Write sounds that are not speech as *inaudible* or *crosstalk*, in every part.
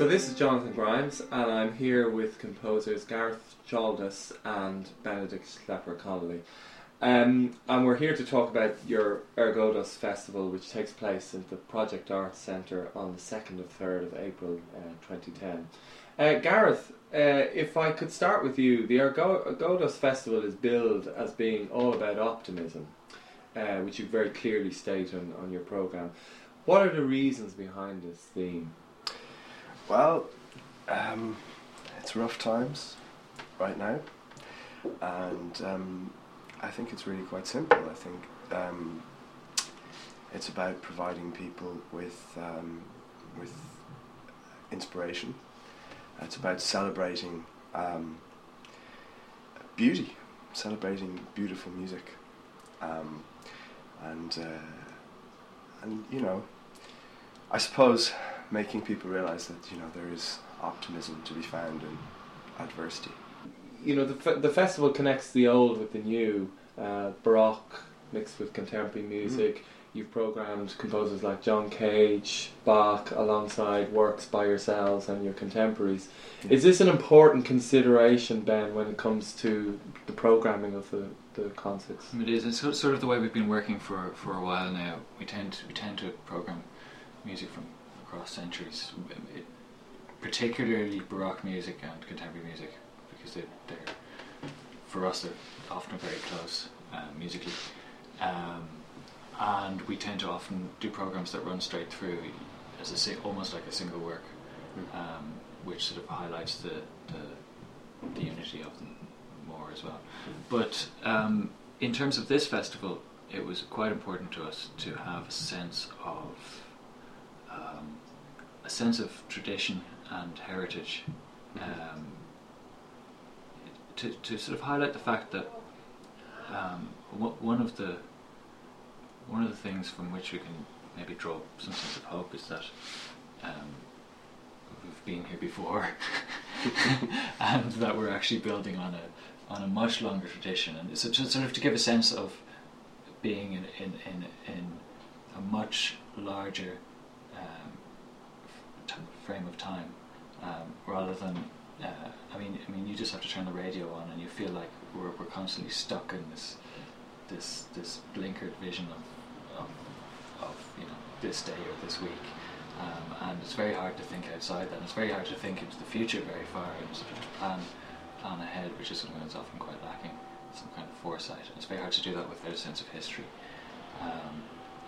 So this is Jonathan Grimes, and I'm here with composers Garrett Sholdice and Benedict Schlepper-Connolly. Um, and we're here to talk about your Ergodos Festival, which takes place at the Project Arts Centre on the 2nd and 3rd of April uh, 2010. Uh, Garrett, uh, if I could start with you, the Ergodos Festival is billed as being all about optimism, uh, which you very clearly state on, on your programme. What are the reasons behind this theme? Well, um, it's rough times right now, and um, I think it's really quite simple. I think um, it's about providing people with um, with inspiration. It's about celebrating um, beauty, celebrating beautiful music, um, and uh, and you know, I suppose making people realize that you know there is optimism to be found in adversity. You know, the, fe- the festival connects the old with the new, uh, baroque mixed with contemporary music. You've programmed composers like John Cage, Bach, alongside works by yourselves and your contemporaries. Is this an important consideration, Ben, when it comes to the programming of the, the concerts? It is. It's sort- sort of the way we've been working for, for a while now. We tend to, we tend to program music from across centuries, particularly baroque music and contemporary music, because they, they're for us they're often very close uh, musically. Um, and we tend to often do programs that run straight through as a si- almost like a single work, um, which sort of highlights the, the the unity of them more as well. But um, in terms of this festival, it was quite important to us to have a sense of a sense of tradition and heritage, um, to to sort of highlight the fact that um, one of the one of the things from which we can maybe draw some sense of hope is that um, we've been here before, *laughs* and that we're actually building on a on a much longer tradition, and so to sort of to give a sense of being in in in, in a much larger um, frame of time, um, rather than. Uh, I mean, I mean, you just have to turn the radio on, and you feel like we're we're constantly stuck in this this this blinkered vision of of, of you know this day or this week, um, and it's very hard to think outside that. It's very hard to think into the future very far and sort of plan plan ahead, which is something that's often quite lacking, some kind of foresight. And it's very hard to do that without a sense of history. Um,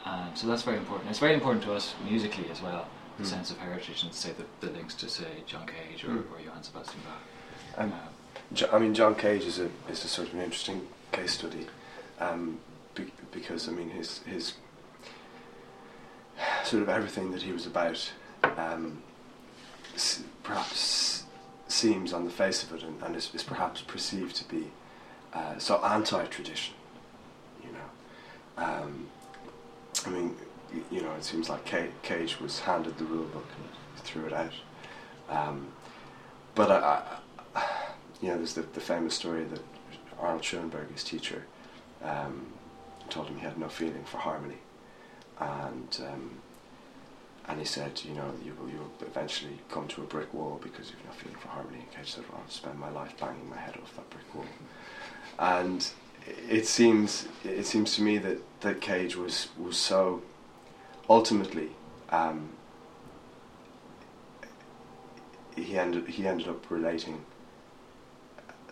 and so that's very important. It's very important to us musically as well, Mm. sense of heritage and say the, the links to say John Cage or, Mm. or Johann Sebastian Bach. Um, Um, I mean, John Cage is a is a sort of an interesting case study, um, be- because I mean his his sort of everything that he was about, um, s- perhaps seems on the face of it, and, and is, is perhaps perceived to be uh, so anti-tradition. You know, um, I mean, you know, it seems like Cage was handed the rule book and threw it out. Um, but I, I, you know, there's the, the famous story that Arnold Schoenberg, his teacher, um, told him he had no feeling for harmony, and um, and he said, you know, you will you will eventually come to a brick wall because you've no feeling for harmony. And Cage said, well, I'll spend my life banging my head off that brick wall, and it seems it seems to me that that Cage was was so ultimately. Um, he ended he ended up relating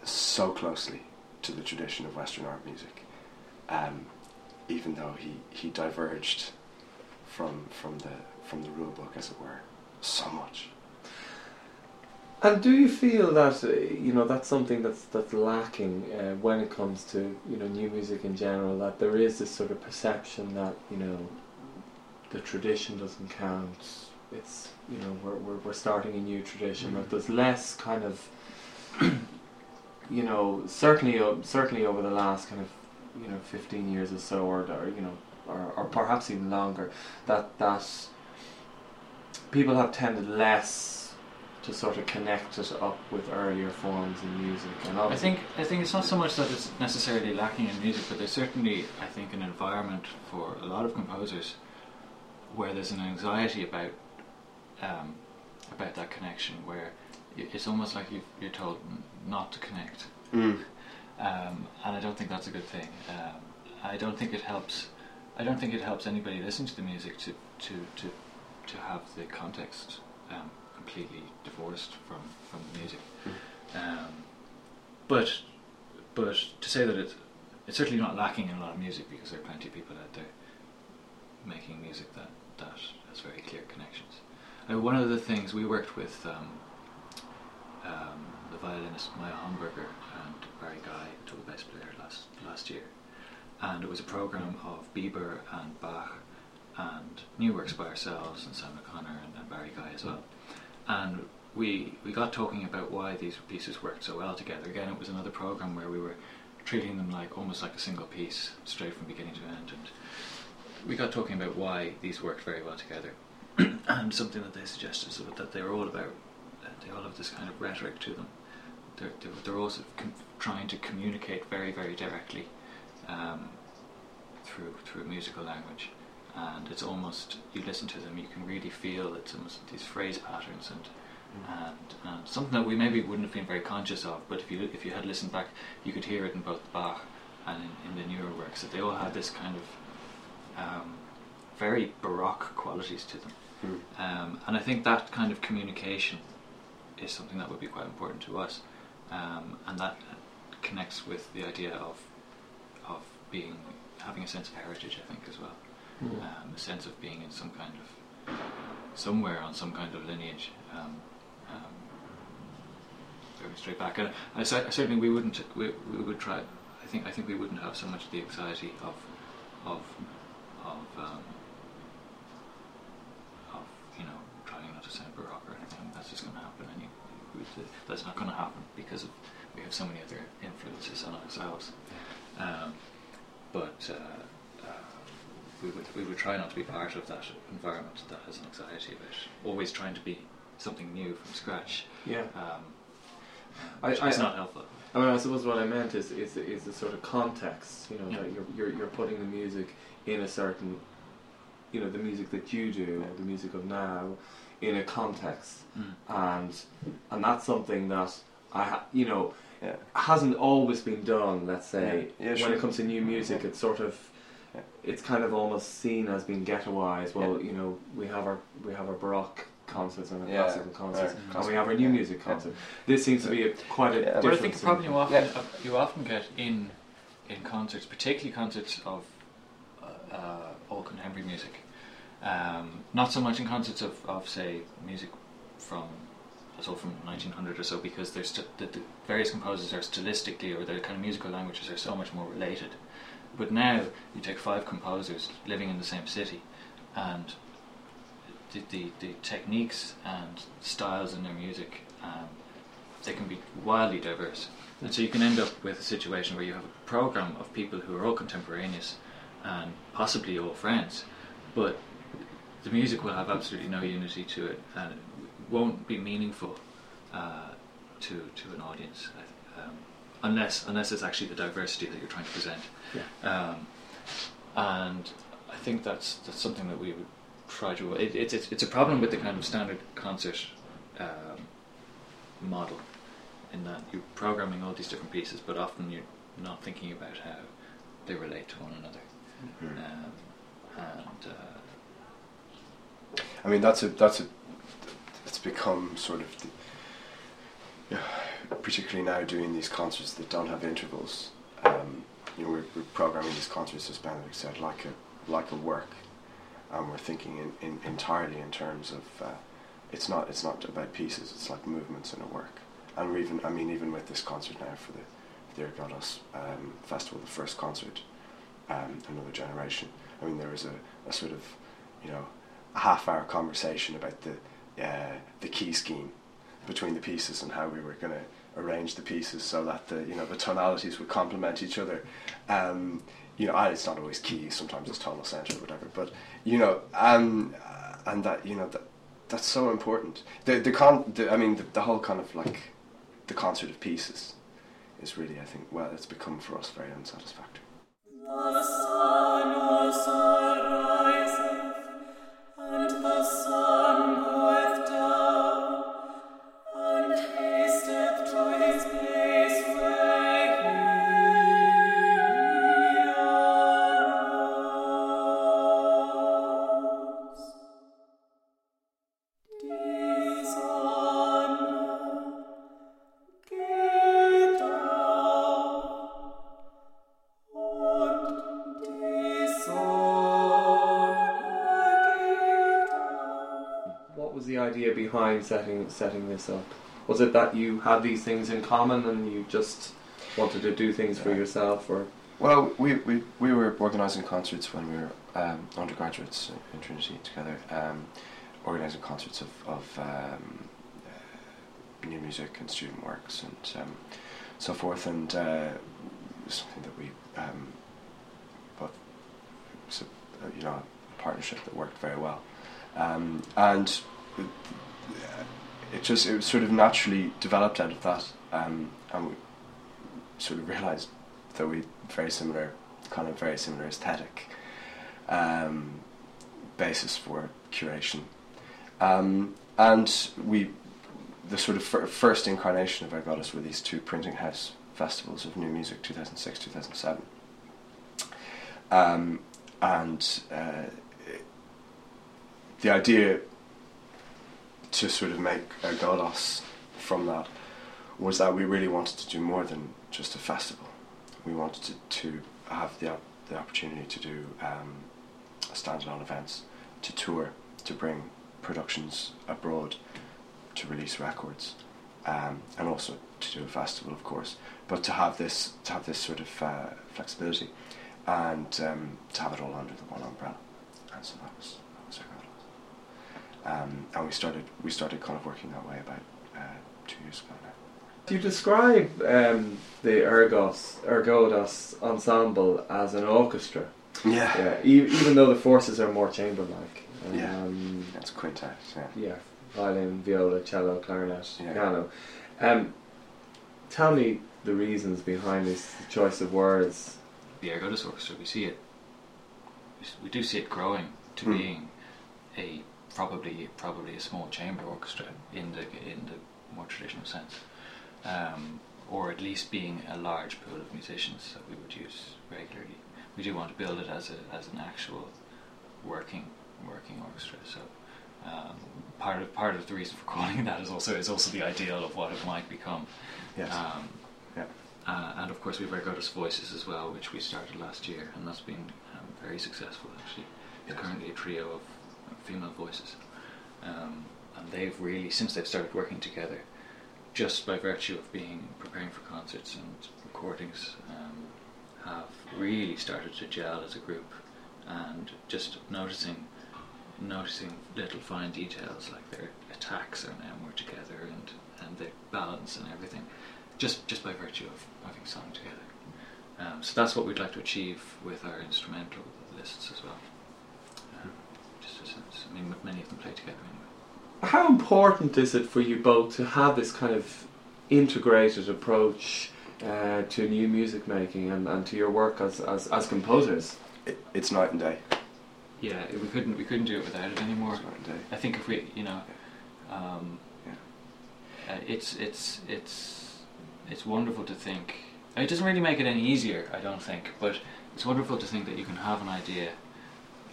so closely to the tradition of Western art music, um, even though he, he diverged from from the from the rule book, as it were, so much. And do you feel that uh, you know that's something that's that's lacking uh, when it comes to you know new music in general? That there is this sort of perception that you know the tradition doesn't count. It's you know we're we're, we're starting a new tradition. That mm. there's less kind of *clears throat* you know certainly o- certainly over the last kind of you know 15 years or so, or, or you know or, or perhaps even longer, that that people have tended less to sort of connect it up with earlier forms in music. And I think I think it's not so much that it's necessarily lacking in music, but there's certainly I think an environment for a lot of composers where there's an anxiety about um, about that connection where it's almost like you you're told not to connect, Mm. um, and I don't think that's a good thing. Um, I don't think it helps. I don't think it helps anybody listen to the music to to to, to have the context um, completely divorced from from the music. Um, but but to say that it's it's certainly not lacking in a lot of music because there are plenty of people out there making music that that has very clear connections. One of the things we worked with um, um, the violinist Maya Homburger and Barry Guy, double bass player last last year, and it was a program of Biber and Bach and new works by ourselves and Sam McConnor and, and Barry Guy as well. And we we got talking about why these pieces worked so well together. Again, it was another program where we were treating them like almost like a single piece, straight from beginning to end. And we got talking about why these worked very well together. *clears throat* and something that they suggested is that they were all about, uh, they all have this kind of rhetoric to them. They're, they're, they're also com- trying to communicate very, very directly um, through through musical language. And it's almost, you listen to them, you can really feel it's almost these phrase patterns and and, and something that we maybe wouldn't have been very conscious of, but if you if you had listened back, you could hear it in both Bach and in, in the newer works that they all had this kind of um, very baroque qualities to them, Mm. um, and I think that kind of communication is something that would be quite important to us, um, and that connects with the idea of of being having a sense of heritage, I think, as well, Mm. um, a sense of being in some kind of somewhere on some kind of lineage. Um, um, going straight back, and I, cer- certainly we wouldn't. We, we would try. I think. I think we wouldn't have so much the anxiety of, of, of, um, of you know, trying not to sound baroque or anything. That's just going to happen, and you, we- that's not going to happen because of, we have so many other influences on ourselves. Um, but uh, uh, we would we would try not to be part of that environment that has an anxiety about always trying to be something new from scratch. Yeah. Um, I- I- is not helpful. I mean, I suppose what I meant is is is the sort of context. You know, Yeah. that you're, you're you're putting the music in a certain, you know, the music that you do, or the music of now, in a context, Mm. and and that's something that I, ha- you know, Yeah. hasn't always been done. Let's say Yeah. Yeah, when sure. it comes to new music, it's sort of. Yeah. It's kind of almost seen as being ghettoized. Well, Yeah. you know, we have our we have our baroque concerts and our Yeah, classical concerts, and we have our new music Yeah. concert. This seems to be a, quite a Yeah. But I think in- probably you often Yeah. uh, you often get in in concerts, particularly concerts of uh, all contemporary music. Um, not so much in concerts of, of say music from so from 1900 or so because there's st- the, the various composers are stylistically or their kind of musical languages are so much more related. But now you take five composers living in the same city, and the, the, the techniques and styles in their music um, they can be wildly diverse. And so you can end up with a situation where you have a program of people who are all contemporaneous and possibly all friends, but the music will have absolutely no unity to it and it won't be meaningful uh, to to an audience I th- um, unless unless it's actually the diversity that you're trying to present. Yeah. Um, and I think that's that's something that we would try to. It, it's it's it's a problem with the kind of standard concert um, model, in that you're programming all these different pieces, but often you're not thinking about how they relate to one another. Mm. Um, and uh, I mean, that's a that's a it's become sort of the, particularly now doing these concerts that don't have intervals. Um, you know, we're, we're programming these concerts as Benedict said, like a like a work, and we're thinking in, in entirely in terms of uh, it's not it's not about pieces. It's like movements in a work. And we're even I mean even with this concert now for the Ergodos um, festival, the first concert, um, another generation. I mean, there was a, a sort of you know a half hour conversation about the uh, the key scheme between the pieces and how we were going to arrange the pieces so that the you know the tonalities would complement each other. Um, you know, it's not always keys. Sometimes it's tonal center or whatever. But you know, um, and that you know that that's so important. The the con. The, I mean, the, the whole kind of like the concert of pieces is really, I think, well, it's become for us very unsatisfactory. The sun the sun behind setting setting this up? Was it that you had these things in common and you just wanted to do things for yourself, or Well, we, we, we were organising concerts when we were um, undergraduates in Trinity together, um, organising concerts of, of um, uh, new music and student works and um, so forth, and uh, something that we um, both, was a, a, you know, a partnership that worked very well. Um, and it, just, it sort of naturally developed out of that, um, and we sort of realised that we very similar, kind of very similar aesthetic um, basis for curation, um, and we, the sort of fir- first incarnation of Ergodos were these two printing house festivals of new music, two thousand six, two thousand seven, um, and uh, the idea to sort of make Ergodos from that was that we really wanted to do more than just a festival. We wanted to, to have the, the opportunity to do um, standalone events, to tour, to bring productions abroad, to release records, um, and also to do a festival, of course. But to have this, to have this sort of uh, flexibility, and um, to have it all under the one umbrella, and so that was that was our goal. Um, and we started we started kind of working that way about uh, two years ago now. do you describe um, the Ergos Ergodos ensemble as an orchestra? Yeah, Yeah, e- even though the forces are more chamber-like. Yeah. Um, it's quintet. Yeah. yeah, violin, viola, cello, clarinet, Yeah. piano. Um, tell me the reasons behind this choice of words. the Ergodos Orchestra, we see it, we do see it growing to Hmm. being a probably probably a small chamber orchestra in the in the more traditional sense, um, or at least being a large pool of musicians that we would use regularly. We do want to build it as a as an actual working working orchestra. So. Um, part of part of the reason for *laughs* calling it that is also is also the ideal of what it might become. Yes. Um, yeah. uh, and of course, we have our Ergodos Voices as well, which we started last year, and that's been um, very successful actually. It's Yes. currently a trio of female voices, um, and they've really, since they've started working together, just by virtue of being preparing for concerts and recordings, um, have really started to gel as a group, and just noticing noticing little fine details like their attacks are now more together and, and their balance and everything just just by virtue of having sung together. Um, so that's what we'd like to achieve with our instrumental lists as well. Just a. I mean, many of them play together anyway. How important is it for you both to have this kind of integrated approach uh, to new music making and, and to your work as, as, as composers? It, it's night and day. Yeah, we couldn't we couldn't do it without it anymore. It's night and day. I think if we, you know, um, Yeah. uh, it's it's it's it's wonderful to think. It doesn't really make it any easier, I don't think, but it's wonderful to think that you can have an idea,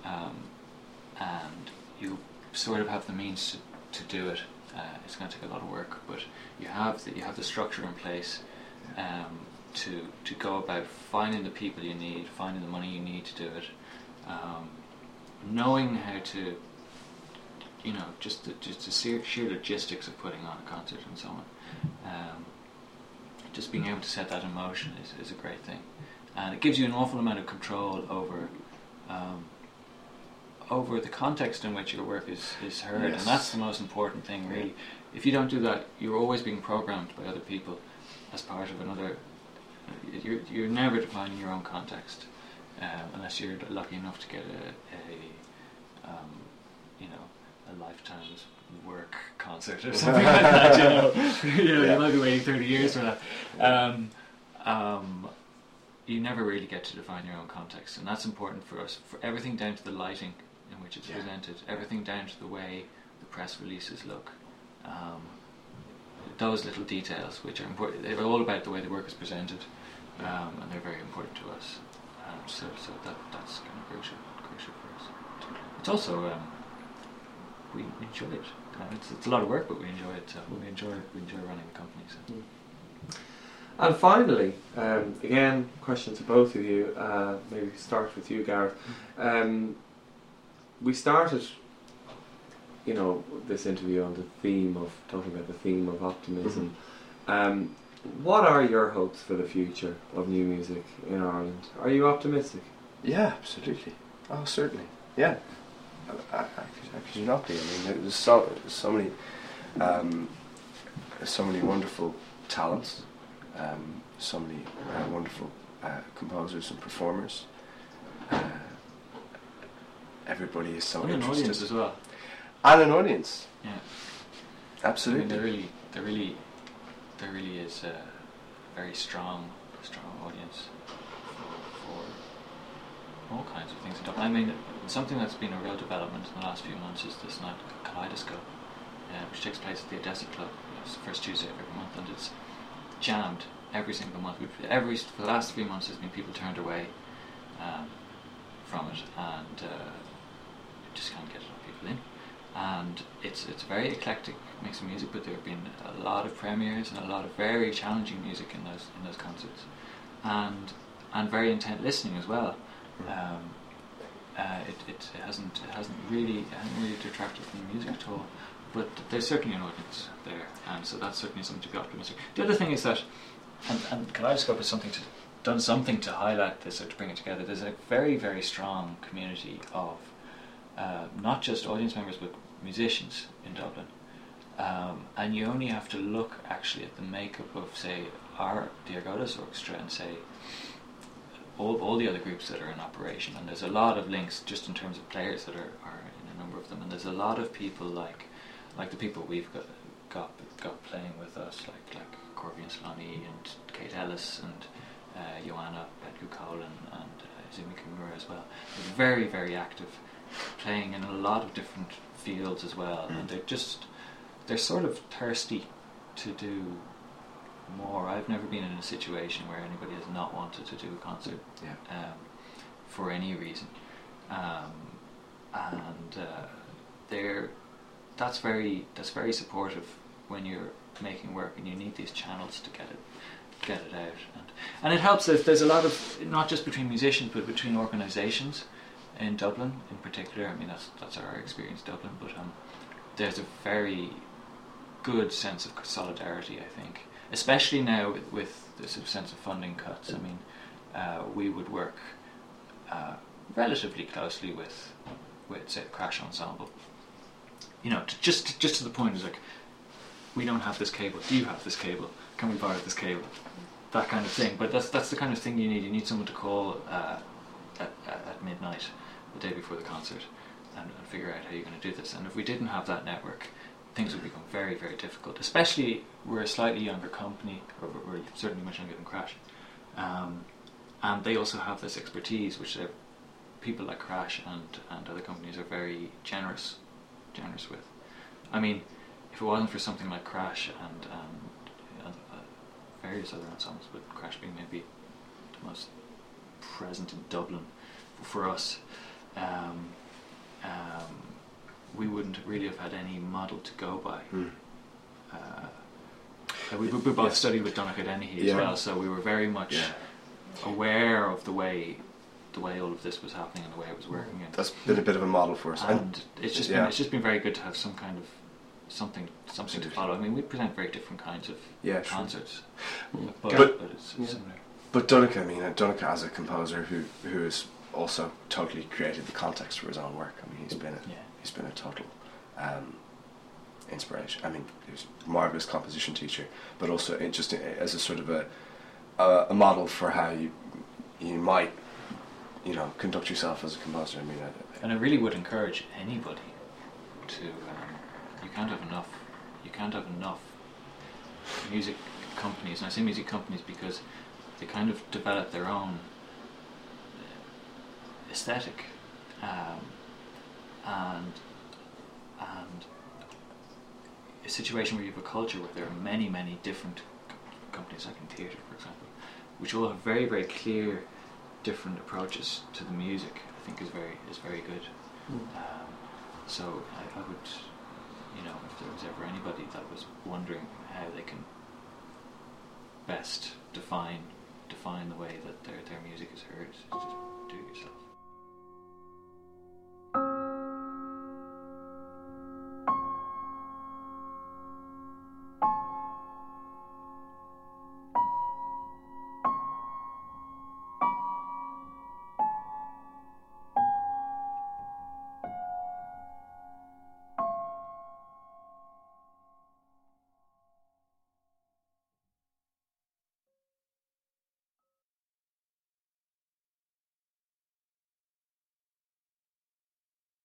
um, and you sort of have the means to, to do it. Uh, it's going to take a lot of work, but you have the, you have the structure in place um, to to go about finding the people you need, finding the money you need to do it, um, knowing how to you know, just the, just the sheer, sheer logistics of putting on a concert and so on. Um, just being able to set that in motion is, is a great thing, and it gives you an awful amount of control over um, over the context in which your work is, is heard, Yes. and that's the most important thing, really. If you don't do that, you're always being programmed by other people as part of another. You're you're never defining your own context um, unless you're lucky enough to get a, a um, you know, a lifetime's work concert or *laughs* something like that. You know, you, *laughs* know *laughs* Yeah. you might be waiting thirty years for that. Um, um, you never really get to define your own context, and that's important for us. For everything down to the lighting in which it's Yeah. presented, everything down to the way the press releases look. Um, those little details, which are important, they're all about the way the work is presented, um, and they're very important to us. Um, so, so that that's kind of crucial, crucial for us. It's also um, we enjoy it. It's, it's a lot of work, but we enjoy it. So we enjoy we enjoy running the company. So. And finally, um, again, question to both of you. Uh, maybe start with you, Garrett. Um, we started you know, this interview on the theme of talking about the theme of optimism. Um, what are your hopes for the future of new music in Ireland? Are you optimistic? Yeah, absolutely. Oh, certainly. Yeah. I, I, I, could, I could not be. I mean, there's so so many, um, so many wonderful talents, um, so many uh, wonderful uh, composers and performers. Uh, everybody is so and an interested, audience as well. and an audience. Yeah. Absolutely. I mean, there really, there really, there really is a very strong, strong audience for, for all kinds of things. I mean, something that's been a real development in the last few months is this night Kaleidoscope, uh, which takes place at the Odessa Club. It's the first Tuesday of every month, and it's jammed every single month. We've, every for the last three months, there's been people turned away um, from it, and uh, just can't get enough people in and it's it's very eclectic mix of music, but there have been a lot of premieres and a lot of very challenging music in those in those concerts, and and very intent listening as well. Um, uh, it, it, it hasn't it hasn't really it hasn't really detracted from the music at all, but there's certainly an audience there, and so that's certainly something to be optimistic. The other thing is that, and, and Kaleidoscope is something to done something to highlight this or to bring it together. There's a very very strong community of uh, not just audience members but musicians in Dublin. Um, and you only have to look actually at the makeup of, say, our the Ergodos Orchestra and say all, all the other groups that are in operation. And there's a lot of links just in terms of players that are, are in a number of them. And there's a lot of people like like the people we've got got, got playing with us, like like Corby Solani and Kate Ellis and uh, Joanna Colin and uh, Izumi Kimura as well. They're very, very active, playing in a lot of different fields as well, and they're just they're sort of thirsty to do more. I've never been in a situation where anybody has not wanted to do a concert Yeah. um, for any reason, um, and uh, they're that's very that's very supportive when you're making work and you need these channels to get it get it out and and it helps if there's a lot of not just between musicians but between organisations in Dublin in particular. I mean that's that's our experience in Dublin, but um, there's a very good sense of solidarity. I think, especially now with, with the sense of funding cuts. I mean, uh, we would work uh, relatively closely with with say the Crash Ensemble. You know, to, just just to the point is like, we don't have this cable. Do you have this cable? Can we borrow this cable? That kind of thing. But that's that's the kind of thing you need. You need someone to call uh, at at midnight the day before the concert and, and figure out how you're going to do this. And if we didn't have that network, things would become very very difficult. Especially we're a slightly younger company, or we're certainly much younger than Crash, um, and they also have this expertise, which people like Crash and and other companies are very generous generous with. I mean, if it wasn't for something like Crash and uh, various other ensembles, but Crash being maybe the most present in Dublin for us, um, um, we wouldn't really have had any model to go by. Mm. Uh, we, we both Yeah. studied with Donnacha Dennehy as Yeah. well, so we were very much Yeah. aware of the way the way all of this was happening and the way it was working. And, That's been a bit of a model for us. and it's just yeah. been it's just been very good to have some kind of something something to follow. I mean, we present very different kinds of Yeah, concerts, Mm. but, But- but it's yeah. similar. But Donnacha, I mean, uh, Donnacha as a composer who who has also totally created the context for his own work. I mean, he's been a Yeah. he's been a total um, inspiration. I mean, he was a marvelous composition teacher, but also just as a sort of a a, a model for how you you might you know conduct yourself as a composer. I mean, I, And I really would encourage anybody to. Um, you can't have enough. You can't have enough music companies, and I say music companies because they kind of develop their own aesthetic, um, and and a situation where you have a culture where there are many, many different co- companies, like in theatre, for example, which all have very, very clear, different approaches to the music. I think is very is very good. Um, so I, I would, you know, if there was ever anybody that was wondering how they can best define define the way that their their music is heard, just do it yourself.